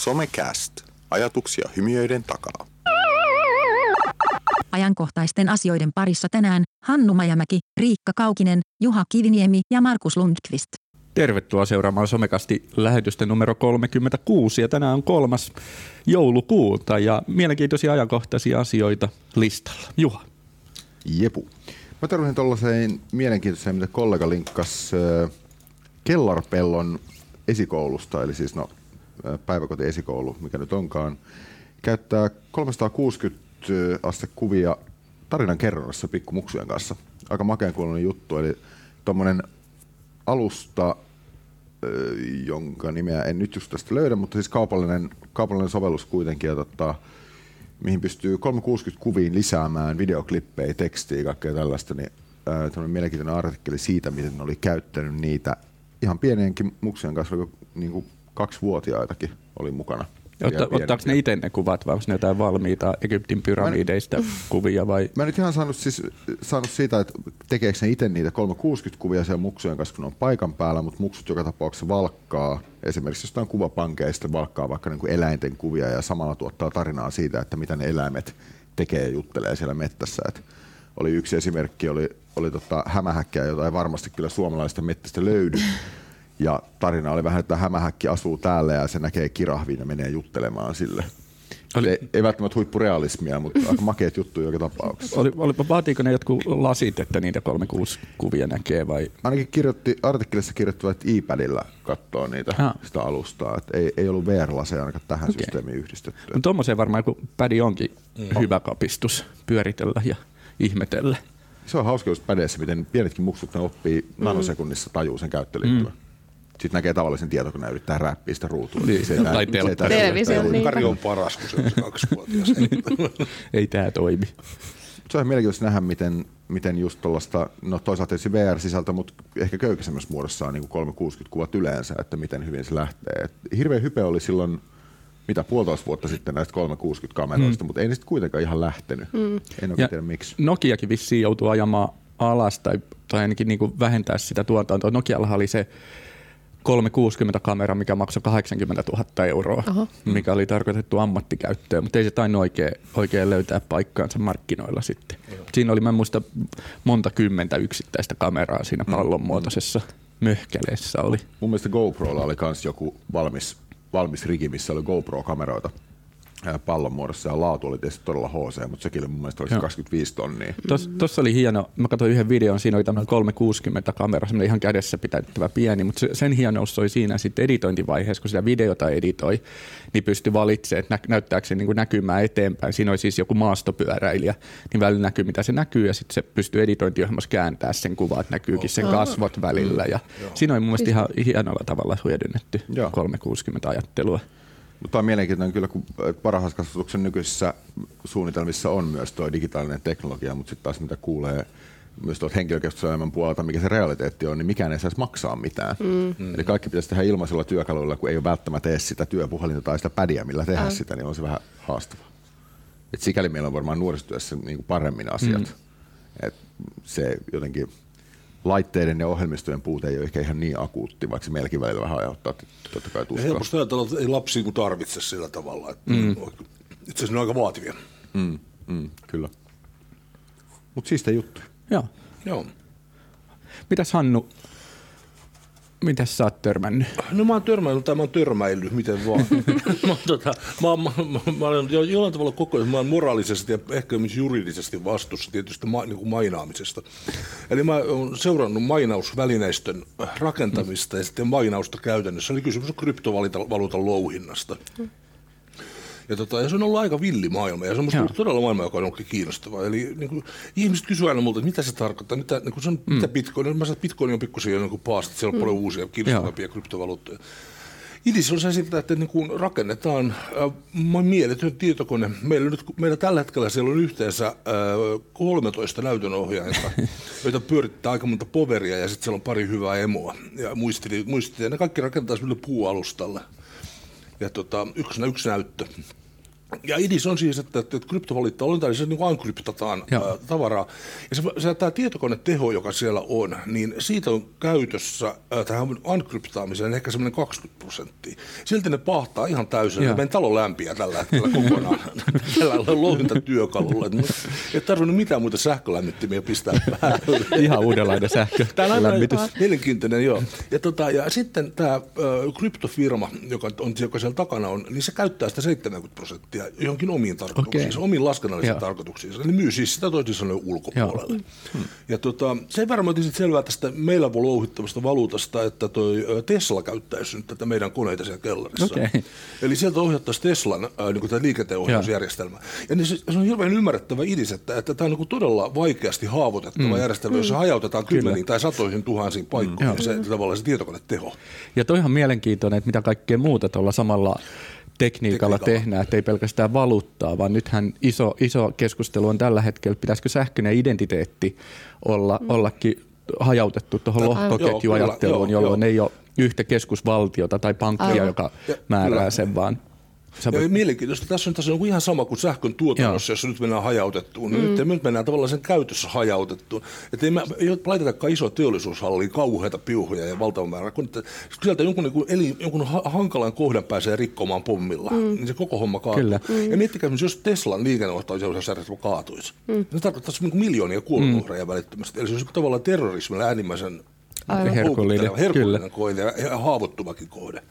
Somecast. Ajatuksia hymiöiden takaa. Ajankohtaisten asioiden parissa tänään Hannu Majamäki, Riikka Kaukinen, Juha Kiviniemi ja Markus Lundqvist. Tervetuloa seuraamaan Somekasti lähetystä numero 36 ja tänään on kolmas joulukuuta ja mielenkiintoisia ajankohtaisia asioita listalla. Juha. Jepu. Mä tarvitsin tuollaiseen mielenkiintoiseen, mitä kollega linkkas äh, Kellarpellon esikoulusta, eli siis no, päiväkoti esikoulu, mikä nyt onkaan, käyttää 360 aste kuvia tarinan kerronnassa pikkumuksujen kanssa. Aika makeen kuulonen juttu, eli tuommoinen alusta, jonka nimeä en nyt just tästä löydä, mutta siis kaupallinen, kaupallinen sovellus kuitenkin, ja tota, mihin pystyy 360 kuviin lisäämään videoklippejä, tekstiä ja kaikkea tällaista, niin äh, mielenkiintoinen artikkeli siitä, miten ne oli käyttänyt niitä ihan pienienkin muksien kanssa, niin kuin kaksivuotiaitakin oli mukana. Otta, ottaako ne itse ne kuvat vai onko ne jotain valmiita Egyptin pyramideista en, kuvia vai? Mä en nyt ihan saanut, siis, saanut siitä, että tekeekö ne itse niitä 360 kuvia siellä muksujen kanssa, kun ne on paikan päällä, mutta muksut joka tapauksessa valkkaa, esimerkiksi jostain kuvapankeista valkkaa vaikka niin kuin eläinten kuvia ja samalla tuottaa tarinaa siitä, että mitä ne eläimet tekee ja juttelee siellä mettässä. Et oli yksi esimerkki, oli, oli tota hämähäkkiä, jota ei varmasti kyllä suomalaisista mettästä löydy, ja tarina oli vähän, että hämähäkki asuu täällä ja se näkee kirahviin ja menee juttelemaan sille. Oli... Ei, ei välttämättä huippurealismia, mutta aika makeat juttu joka tapauksessa. Oli, oli, vaatiiko ne jotkut lasit, että niitä 36 kuvia näkee vai? Ainakin kirjoitti, artikkelissa kirjoittivat, että iPadilla katsoo niitä ha. sitä alustaa. Että ei, ei ollut VR-laseja ainakaan tähän okay. systeemiin yhdistetty. No tuommoiseen varmaan joku pädi onkin mm. hyvä kapistus pyöritellä ja ihmetellä. Se on hauska just pädeissä, miten pienetkin muksut ne oppii mm. nanosekunnissa tajuu sen käyttöliittymän. Mm sitten näkee tavallisen tietokoneen yrittää räppiä sitä ruutua. Niin, se tai televisio. Niin. Kari on paras, kun se on kaksivuotias. Ei tämä toimi. Se on mielenkiintoista nähdä, miten, miten just tuollaista, no toisaalta tietysti VR-sisältö, mutta ehkä köykäisemmässä muodossa on niin 360 kuvat yleensä, että miten hyvin se lähtee. Et hirveä hype oli silloin mitä puolitoista vuotta sitten näistä 360-kameroista, mm. mutta ei sitten kuitenkaan ihan lähtenyt. Mm. En oikein tiedä miksi. Nokiakin vissiin joutuu ajamaan alas tai, tai ainakin niin kuin vähentää sitä tuotantoa. Nokialla oli se 360-kamera, mikä maksoi 80 000 euroa, Oho. mikä oli tarkoitettu ammattikäyttöön, mutta ei se tainnut oikein, oikein löytää paikkaansa markkinoilla sitten. Joo. Siinä oli, mä muista, monta kymmentä yksittäistä kameraa siinä mm. pallon muotoisessa möhkäleessä oli. Mun mielestä GoProlla oli myös joku valmis, valmis rigi, missä oli GoPro-kameroita pallon muodossa ja laatu oli tietysti todella HC, mutta sekin oli mun mielestä olisi 25 tonnia. Tuossa oli hieno, mä katsoin yhden videon, siinä oli tämmöinen 360 kamera, semmoinen ihan kädessä pitäyttävä pieni, mutta sen hienous oli siinä sitten editointivaiheessa, kun sitä videota editoi, niin pystyi valitsemaan, että näyttääkö se niin näkymään eteenpäin. Siinä oli siis joku maastopyöräilijä, niin välillä näkyy mitä se näkyy ja sitten se pystyy editointiohjelmassa kääntää sen kuvan, että näkyykin sen kasvot välillä. Ja siinä oli mun mielestä ihan hienolla tavalla hyödynnetty 360 ajattelua. Mutta on mielenkiintoinen kyllä, kun varhaiskasvatuksen nykyisissä suunnitelmissa on myös tuo digitaalinen teknologia, mutta sitten taas mitä kuulee myös tuolta henkilökeskuselämän puolelta, mikä se realiteetti on, niin mikään ei saisi maksaa mitään. Mm. Eli kaikki pitäisi tehdä ilmaisilla työkaluilla, kun ei ole välttämättä edes sitä työpuhelinta tai sitä pädiä, millä tehdä mm. sitä, niin on se vähän haastavaa. Et sikäli meillä on varmaan nuorisotyössä niin paremmin asiat. Mm. Et se jotenkin laitteiden ja ohjelmistojen puute ei ole ehkä ihan niin akuutti, vaikka se meilläkin välillä vähän aiheuttaa totta kai tuskaa. Helposti ajatella, että ei lapsi tarvitse sillä tavalla. Että mm. Itse asiassa ne on aika vaativia. Mm, mm, kyllä. Mutta siistä juttu. Joo. Joo. Mitäs Hannu, Mitäs sä oot törmännyt? No mä oon törmännyt, tai mä oon törmäillyt, miten vaan. mä, tota, mä, mä, mä, mä olen jollain tavalla koko ajan, mä oon moraalisesti ja ehkä myös juridisesti vastuussa tietysti ma, niin kuin mainaamisesta. Eli mä oon seurannut mainausvälineistön rakentamista ja sitten mainausta käytännössä. Eli kysymys on kryptovaluutan louhinnasta. Ja, tota, ja se on ollut aika villi maailma ja se on Joo. todella maailma, joka on ollut kiinnostava. Eli niin kuin, ihmiset kysyvät aina multa, että mitä se tarkoittaa, mitä, niin kuin se on, mm. mitä bitcoin, mä sanon, että bitcoin on pikkusen jo niin paasta, siellä on mm. paljon uusia kiinnostavampia kryptovaluuttoja. Idis on se sitä, että niin kuin rakennetaan äh, mieletön tietokone. Meillä, nyt, meillä tällä hetkellä siellä on yhteensä äh, 13 näytönohjainta, joita pyörittää aika monta poveria ja sitten siellä on pari hyvää emoa ja muistit. Ja ne kaikki rakentaa sille puualustalle. Ja tota, yksi, yksi näyttö. Ja idis on siis, että, että kryptovaluutta on, tai se niin ankryptataan ää, tavaraa. Ja se, se, tämä tietokoneteho, joka siellä on, niin siitä on käytössä ää, tähän ankryptaamiseen ehkä semmoinen 20 prosenttia. Silti ne pahtaa ihan täysin. Meidän talo lämpiä tällä hetkellä kokonaan tällä louhintatyökalulla. Et ei tarvinnut mitään muuta sähkölämmittimiä pistää päälle. Ihan uudenlainen sähkö. Tämä on lämmitys. mielenkiintoinen, joo. Ja, tota, ja sitten tämä ö, kryptofirma, joka, on, joka siellä takana on, niin se käyttää sitä 70 prosenttia johonkin omiin tarkoituksiin, Okei. omiin laskennallisiin Joo. tarkoituksiin. Ne myy siis sitä toisin sanoen ulkopuolelle. Ja tota, sen verran mä otin sit selvää tästä meillä louhittavasta valuutasta, että toi Tesla käyttäisi nyt tätä meidän koneita siellä kellarissa. Okei. Eli sieltä ohjattaisiin Teslan äh, niin tätä liikenteenohjausjärjestelmää. Ja niin se, se on hirveän ymmärrettävä idis, että, että tämä on niin todella vaikeasti haavoitettava mm. järjestelmä, jossa hajautetaan kymmeniin tai satoihin tuhansiin paikkoihin mm. se, tavallaan se tietokoneteho. Ja toi on ihan mielenkiintoinen, että mitä kaikkea muuta tuolla samalla tekniikalla, Tekniikalla. tehdään, että ei pelkästään valuuttaa, vaan nythän iso, iso keskustelu on tällä hetkellä, että pitäisikö sähköinen identiteetti olla, mm. ollakin hajautettu tuohon lohkoketjuajatteluun, jolloin joo, ei ole yhtä keskusvaltiota tai pankkia, Aivan. joka määrää kyllä. sen, vaan sä Ja mielenkiintoista. Tässä on, tässä on ihan sama kuin sähkön tuotannossa, jossa nyt mennään hajautettuun. Mm. Nyt, nyt mennään tavallaan sen käytössä hajautettuun. Että ei, me, ei laitetakaan iso teollisuushalliin kauheita piuhoja ja valtavan määrä. Kun että sieltä jonkun, niin eli, jonkun ha- hankalan kohdan pääsee rikkomaan pommilla, mm. niin se koko homma kaatuu. Kyllä. Ja miettikää, jos Teslan liikenneohjausjärjestelmä kaatuisi. Mm. Se tarkoittaisi niin kuin miljoonia kuolonuhreja mm. välittömästi. Eli se olisi tavallaan terrorismille äärimmäisen Aivan. Herkullinen, herkullinen kyllä. kohde ja haavoittuvakin kohde.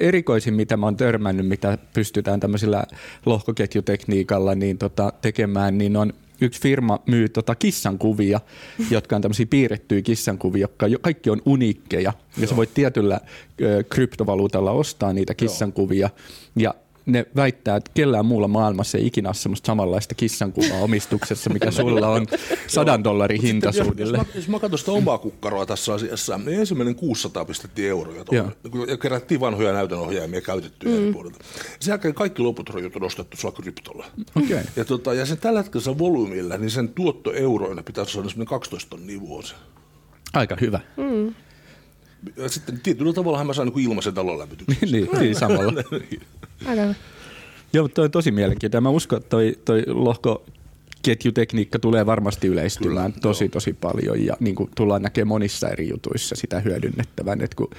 Erikoisin, mitä mä oon törmännyt, mitä pystytään tämmöisellä lohkoketjutekniikalla niin tota, tekemään, niin on yksi firma myy tota kissankuvia, jotka on tämmöisiä piirrettyjä kissankuvia, jotka jo, kaikki on uniikkeja. Ja sä voit tietyllä ö, kryptovaluutalla ostaa niitä kissankuvia. Ja ne väittää, että kellään muulla maailmassa ei ikinä ole semmoista samanlaista kissankuvaa omistuksessa, mikä sulla on sadan dollarin hinta Jos, jos, suunnilleen. mä, jos mä katson sitä omaa kukkaroa tässä asiassa, niin ensimmäinen 600 pistettiin euroja tuohon, ja kerättiin vanhoja näytönohjaimia käytettyjä mm. puolelta. Sen jälkeen kaikki loput rojut on ostettu sulla kryptolla. Okei. Ja, tota, ja sen tällä hetkellä volyymilla, niin sen tuotto euroina pitäisi olla semmoinen 12 tonnia vuosi. Aika hyvä. Ja sitten tietyllä tavalla mä saan niin ilmaisen talonlämmityksen. niin, niin samalla. Aika hyvä. Joo, mutta toi on tosi mielenkiintoinen. Mä uskon, että toi, toi lohkoketjutekniikka tulee varmasti yleistymään Kyllä, tosi tosi paljon ja niin kuin tullaan näkemään monissa eri jutuissa sitä hyödynnettävän, että kun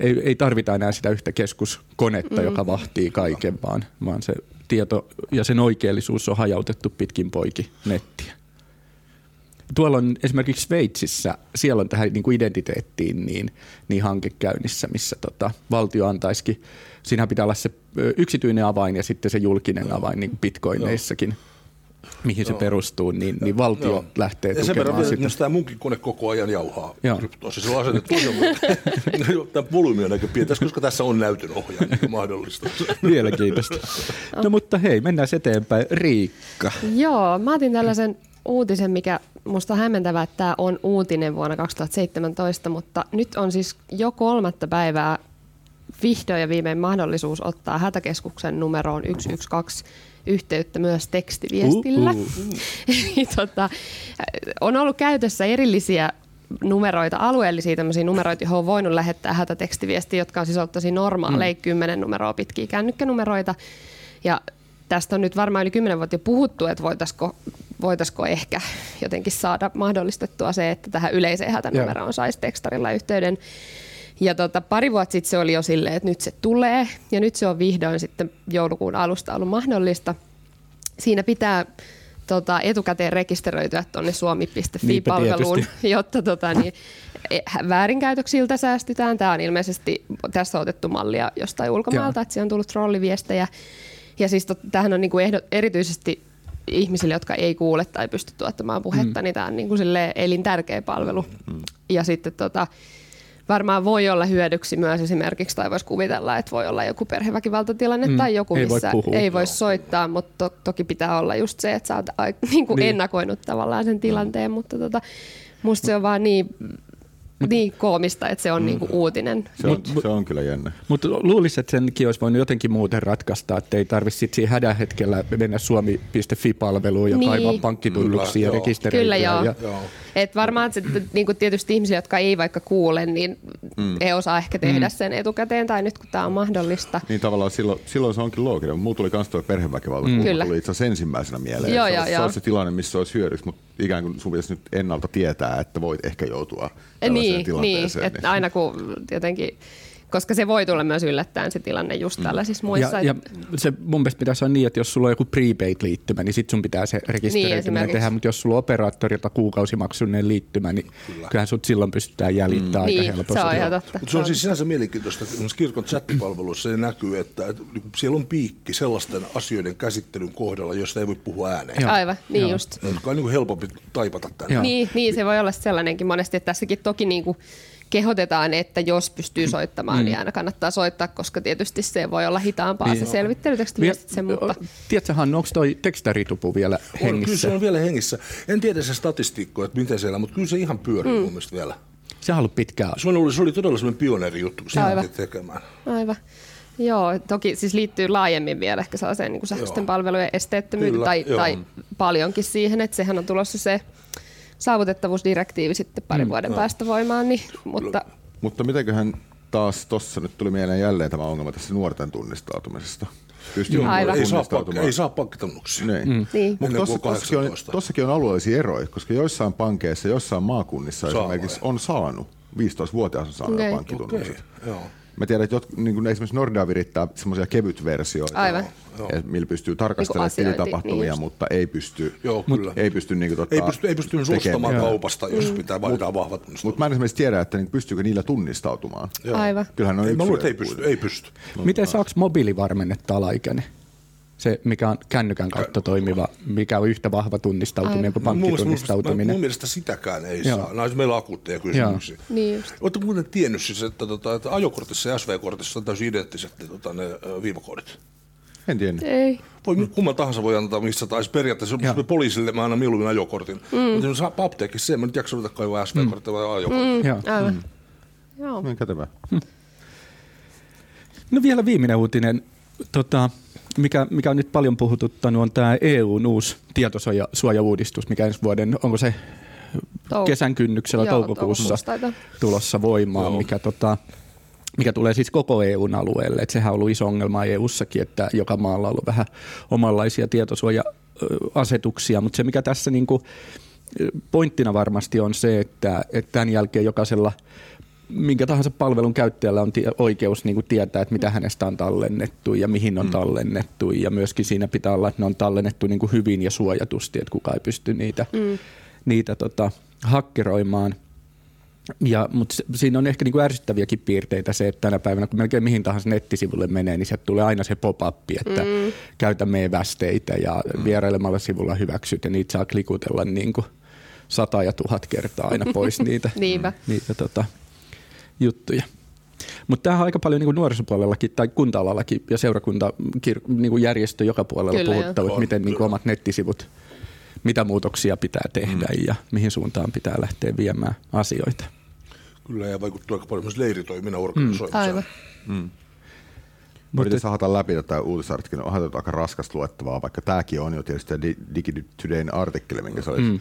ei, ei tarvita enää sitä yhtä keskuskonetta, mm. joka vahtii kaiken, vaan, vaan se tieto ja sen oikeellisuus on hajautettu pitkin poikin nettiä. Tuolla on esimerkiksi Sveitsissä, siellä on tähän niin kuin identiteettiin niin, niin hanke käynnissä, missä tota, valtio antaisikin, siinähän pitää olla se yksityinen avain ja sitten se julkinen avain niin kuin bitcoineissakin, mihin se perustuu, niin, niin valtio Joo. lähtee Ja sen verran tukemaan vielä, sitä. että jos tämä munkin kone koko ajan jauhaa Joo. kryptoissa, se on asetettu ohjelmaan. Tämä volyymi on aika pieni, tässä, koska tässä on näytön ohjaaja niin mahdollista. Mielenkiintoista. No mutta hei, mennään eteenpäin. Riikka. Joo, mä otin tällaisen uutisen, mikä musta on hämmentävää, että tämä on uutinen vuonna 2017, mutta nyt on siis jo kolmatta päivää vihdoin ja viimein mahdollisuus ottaa hätäkeskuksen numeroon 112 yhteyttä myös tekstiviestillä. Uh, uh. Tota, on ollut käytössä erillisiä numeroita, alueellisia tämmöisiä numeroita, johon on voinut lähettää hätätekstiviestiä, jotka on siis ollut tosi normaaleja, mm. 10 numeroa pitkiä kännykkänumeroita. Ja tästä on nyt varmaan yli 10 vuotta jo puhuttu, että voitaisiko, voitaisiko ehkä jotenkin saada mahdollistettua se, että tähän yleiseen hätänumeroon saisi tekstarilla yhteyden. Ja tota, pari vuotta sitten se oli jo silleen, että nyt se tulee ja nyt se on vihdoin sitten joulukuun alusta ollut mahdollista. Siinä pitää tota, etukäteen rekisteröityä tuonne suomi.fi-palveluun, jotta tota, niin, e- väärinkäytöksiltä säästytään. Tämä on ilmeisesti, tässä on otettu mallia jostain ulkomailta, Joo. että siellä on tullut trolliviestejä. Ja siis tot, tämähän on niinku ehdo, erityisesti ihmisille, jotka ei kuule tai pysty tuottamaan puhetta, mm. niin tämä on niinku elintärkeä palvelu. Mm. Ja sitten tota, varmaan voi olla hyödyksi myös esimerkiksi, tai voisi kuvitella, että voi olla joku perheväkivaltatilanne Mm. tai joku, Ei voi missä puhua. ei voi soittaa, mutta to, toki pitää olla just se, että sä oot niin kuin Niin. ennakoinut tavallaan sen tilanteen, mutta tota, musta se on vaan niin, niin koomista, että se on niin kuin uutinen. Se on, se on kyllä jännä. Mutta luulisin, että senkin olisi voinut jotenkin muuten ratkaista, että ei tarvitse siinä hädän hetkellä mennä suomi.fi-palveluun ja Niin. kaivaa pankkitunnuksia ja rekisteröityä. Kyllä joo. Ja, Joo. Et varmaan se, niin kuin tietysti ihmisiä, jotka ei vaikka kuule, niin mm. ei osaa ehkä tehdä sen etukäteen tai nyt kun tämä on mahdollista. Niin tavallaan silloin, silloin se onkin looginen. Mulla tuli myös tuo perheväkivalta, mm. Kyllä. tuli itse asiassa ensimmäisenä mieleen. Joo, se, joo, olisi, se olisi se tilanne, missä olisi hyödyksi, mutta ikään kuin sun pitäisi nyt ennalta tietää, että voit ehkä joutua tällaiseen Niin, niin tilanteeseen. että aina kun jotenkin, koska se voi tulla myös yllättäen se tilanne just tällaisissa muissa. Ja, ja se mun mielestä pitäisi olla niin, että jos sulla on joku prepaid-liittymä, niin sit sun pitää se rekisteröityminen esimerkiksi. tehdä, mutta jos sulla on operaattorilta kuukausimaksuinen liittymä, niin Kyllä. kyllähän sut silloin pystytään jäljittämään aika niin, helposti. se on ihan totta. Mutta se on siis sinänsä mielenkiintoista, että kirkon chattipalveluissa se näkyy, että, niinku siellä on piikki sellaisten asioiden käsittelyn kohdalla, josta ei voi puhua ääneen. Joo. Aivan, niin Joo. just. Jotka on niin helpompi taipata tänne. Niin, niin, se voi olla sellainenkin monesti, että tässäkin toki niin kuin kehotetaan, että jos pystyy soittamaan, mm. niin aina kannattaa soittaa, koska tietysti se voi olla hitaampaa Niin. se selvittelytekstiviestitse, mutta Tiedätkö Hannu, onko toi tekstaritupu vielä On, kyllä hengissä? se on vielä hengissä. En tiedä se statistiikko, että miten siellä, mutta kyllä se ihan pyörii mm. mun mielestä vielä. Se on ollut pitkään. Se, on ollut, se oli todella semmoinen pioneerijuttu, kun se Aivan. lähti tekemään. aivan. Joo, toki siis liittyy laajemmin vielä ehkä sellaiseen niin kuin sähköisten Joo. palvelujen esteettömyyteen tai, joo. tai paljonkin siihen, että sehän on tulossa se saavutettavuusdirektiivi sitten parin mm, vuoden joo. päästä voimaan, niin, mutta Mutta mitenköhän taas tuossa nyt tuli mieleen jälleen tämä ongelma tässä nuorten tunnistautumisesta. Pystyy Joo, Aivan. ei saa, tunnistautumaan. ei saa pankkitunnuksia. Niin. Niin. Mutta tossakin, on, 18. tossakin on alueellisia eroja, koska joissain pankeissa, joissain maakunnissa Saa esimerkiksi vai? on saanut, 15-vuotias on saanut okay. Pankkitunnukset. joo. Mä tiedän, että jot, niin kuin esimerkiksi Nordea virittää semmoisia kevytversioita, Aivan. et millä pystyy tarkastelemaan Niin kuin asiointi, tilitapahtumia, niin just. mutta ei pysty, Joo, kyllä. ei pysty, niin kuin, tota, Ei pysty, ei pysty myös tekemään. ostamaan Joo. kaupasta, jos pitää vaihtaa vahvat Mutta mä en esimerkiksi tiedä, että niin pystyykö niillä tunnistautumaan. Joo. aivan. Kyllähän ne on Ei, mä luulen, että ei pysty. Ei pysty. Miten saako mobiilivarmennetta alaikäinen? Se, mikä on kännykän kautta toimiva, mikä on yhtä vahva tunnistautuminen kuin Mun mielestä, mun, pankkitunnistautuminen. mielestä sitäkään ei Joo. saa. Nämä meillä akuutteja kysymyksiä. Niin just. Oletteko muuten tiennyt siis, että, tota, että ajokortissa ja SV-kortissa on täysin identtiset ne, tota, ne viivakoodit? En tiedä. Ei. Voi, kumman tahansa voi antaa missä taisi periaatteessa. Joo. Joo. Poliisille mä annan mieluummin ajokortin. Mm. Mutta jos saa apteekissa sen, mä nyt jaksa ruveta kaivaa SV-korttia vai ajokorttia. Joo. Aivan. Joo. Niin kätevää. No vielä viimeinen uutinen, tota, mikä, mikä on nyt paljon puhututtanut, on tämä EUn uusi tietosuojauudistus, mikä ensi vuoden, onko se Tou- kesän kynnyksellä Joo, toukokuussa tulossa voimaan, Joo. mikä, tota, mikä tulee siis koko EUn alueelle. Et sehän on ollut iso ongelma EUssakin, että joka maalla on ollut vähän omanlaisia tietosuoja-asetuksia, mutta se mikä tässä niinku, pointtina varmasti on se, että, että tämän jälkeen jokaisella minkä tahansa palvelun käyttäjällä on tie- oikeus niin kuin tietää, että mitä hänestä on tallennettu ja mihin on tallennettu. Ja myöskin siinä pitää olla, että ne on tallennettu niin kuin hyvin ja suojatusti, että kukaan ei pysty niitä, mm. niitä tota, hakkeroimaan. Ja, mutta se- siinä on ehkä niin kuin ärsyttäviäkin piirteitä se, että tänä päivänä kun melkein mihin tahansa nettisivulle menee, niin sieltä tulee aina se pop-up, että mm. käytä meidän ja mm. vierailemalla sivulla hyväksyt ja niitä saa klikutella niin kuin sata ja tuhat kertaa aina pois niitä, niitä tota, juttuja. Mutta tämähän on aika paljon niin kuin nuorisopuolellakin tai kunta-alallakin ja seurakunta, kir, niin kuin järjestö joka puolella Kyllä, puhuttaa, että joo. miten niin kuin omat nettisivut, mitä muutoksia pitää tehdä mm. ja mihin suuntaan pitää lähteä viemään asioita. Kyllä, ja vaikuttuu aika paljon myös leiritoiminnan organisoimiseen. Aivan. Mä yritin sahata läpi tätä uutisartikkelia, onhan tätä aika raskasta luettavaa, vaikka tämäkin on jo tietysti tämä Di- DigiTodayn artikkeli, minkä sä olit, mm.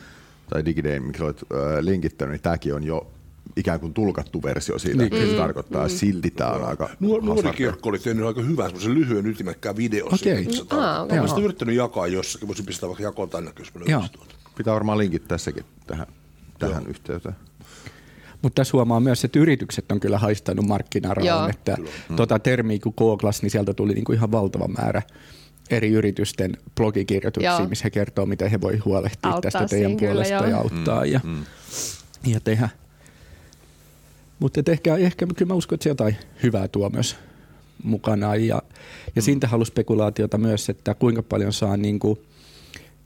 tai DigiDay, minkä sä olit äh, linkittänyt, niin tämäkin on jo ikään kuin tulkattu versio siitä, Niin, mitä se tarkoittaa. Silti tämä on aika Nuor, nuori kirkko oli tehnyt aika hyvän semmoisen lyhyen ytimekkään videon. Okei. siitä, Ah, tarkoittaa. okei. Mä oon sitä yrittänyt jakaa jossakin, voisin pistää vaikka jakoon tänne, jos tuota. Pitää varmaan linkit tässäkin tähän, tähän yhteyteen. Mutta tässä huomaa myös, että yritykset on kyllä haistanut Joo. markkinaraon, että tota termiä kun Googlas, niin sieltä tuli niinku ihan valtava määrä eri yritysten blogikirjoituksia, Joo. missä he kertoo, miten he voi huolehtia Auttaa tästä teidän kyllä, puolesta joo. ja auttaa ja, ja tehdä. Mutta ehkä, ehkä kyllä mä uskon, että se jotain hyvää tuo myös mukanaan. Ja, ja mm. siitä halusi spekulaatiota myös, että kuinka paljon saa niin kuin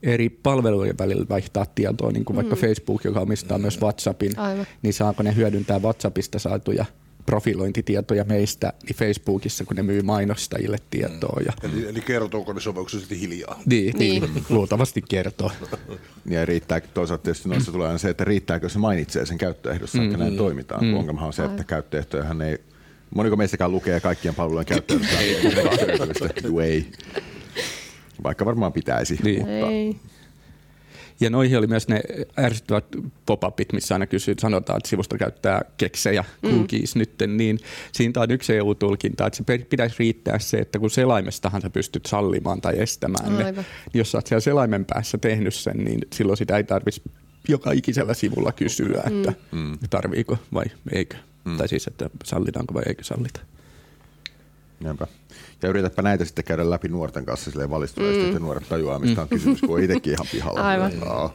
eri palvelujen välillä vaihtaa tietoa, niin kuin vaikka Facebook, joka omistaa myös WhatsAppin, Aivan. niin saako ne hyödyntää WhatsAppista saatuja profilointitietoja meistä niin Facebookissa, kun ne myy mainostajille tietoa. Ja, Eli, eli kertooko ne sovelluksessa hiljaa? niin, niin. Niin. luultavasti kertoo. Ja riittää, toisaalta tietysti noissa tulee aina se, että riittääkö se mainitsee sen käyttöehdossa, että näin toimitaan. Mm. Ongelmahan on se, että käyttöehtojahan ei, moniko meistäkään lukee kaikkien palvelujen käyttöehdosta. Juu, ei. Vaikka varmaan pitäisi. Niin. Mutta Ei. Ja noihin oli myös ne ärsyttävät pop-upit, missä aina kysyy, sanotaan, että sivusto käyttää keksejä, cookies mm. nytten, niin siitä on yksi EU-tulkinta, että se pitäisi riittää se, että kun selaimestahan sä pystyt sallimaan tai estämään ne, niin jos sä oot siellä selaimen päässä tehnyt sen, niin silloin sitä ei tarvitsisi joka ikisellä sivulla kysyä, että mm. tarviiko vai eikö. Mm. Tai siis, että sallitaanko vai eikö sallita. Niinpä. Ja yritäpä näitä sitten käydä läpi nuorten kanssa silleen valistuneesti, mm. että nuoret tajuaa, mistä on kysymys, kun on itsekin ihan pihalla. Aivan. No.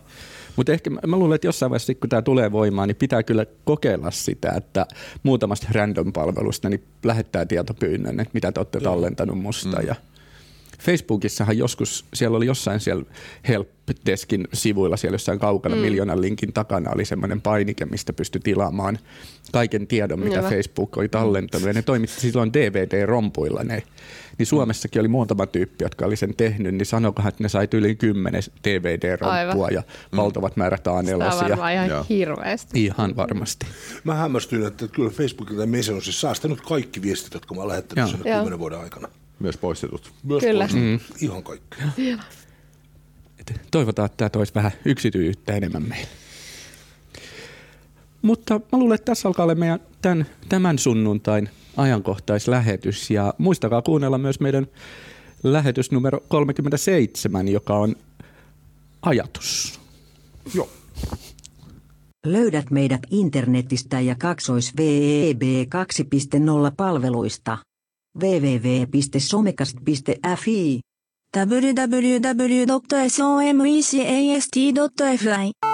Mutta ehkä mä luulen, että jossain vaiheessa, kun tämä tulee voimaan, niin pitää kyllä kokeilla sitä, että muutamasta random-palvelusta niin lähettää tietopyynnön, että mitä te olette tallentanut musta. Mm. Ja Facebookissahan joskus, siellä oli jossain siellä helpdeskin sivuilla, siellä jossain kaukana mm. miljoonan linkin takana oli semmoinen painike, mistä pystyi tilaamaan kaiken tiedon, mitä Java. Facebook oli tallentanut. Ja ne toimitti silloin DVD-rompuilla ne. Niin Suomessakin oli muutama tyyppi, jotka oli sen tehnyt, niin sanokohan, että ne sai yli kymmenen DVD-romppua Aivan. ja mm. valtavat määrät a Sitä on ihan ja. hirveästi. Ihan varmasti. Mä hämmästyin, että kyllä Facebookilta ja Messengerissa siis säästänyt kaikki viestit, jotka mä oon lähettänyt sen kymmenen vuoden aikana. Myös poistetut. Myös Kyllä. poistetut. Mm. Ihan kaikki. toivotaan, että tämä toisi vähän yksityisyyttä enemmän meille. Mutta mä luulen, että tässä alkaa olla meidän tämän, tämän sunnuntain ajankohtaislähetys. Ja muistakaa kuunnella myös meidän lähetys numero 37, joka on ajatus. Joo. Löydät meidät internetistä ja kaksois VEB 2.0 palveluista www.somecast.fi www.somecast.fi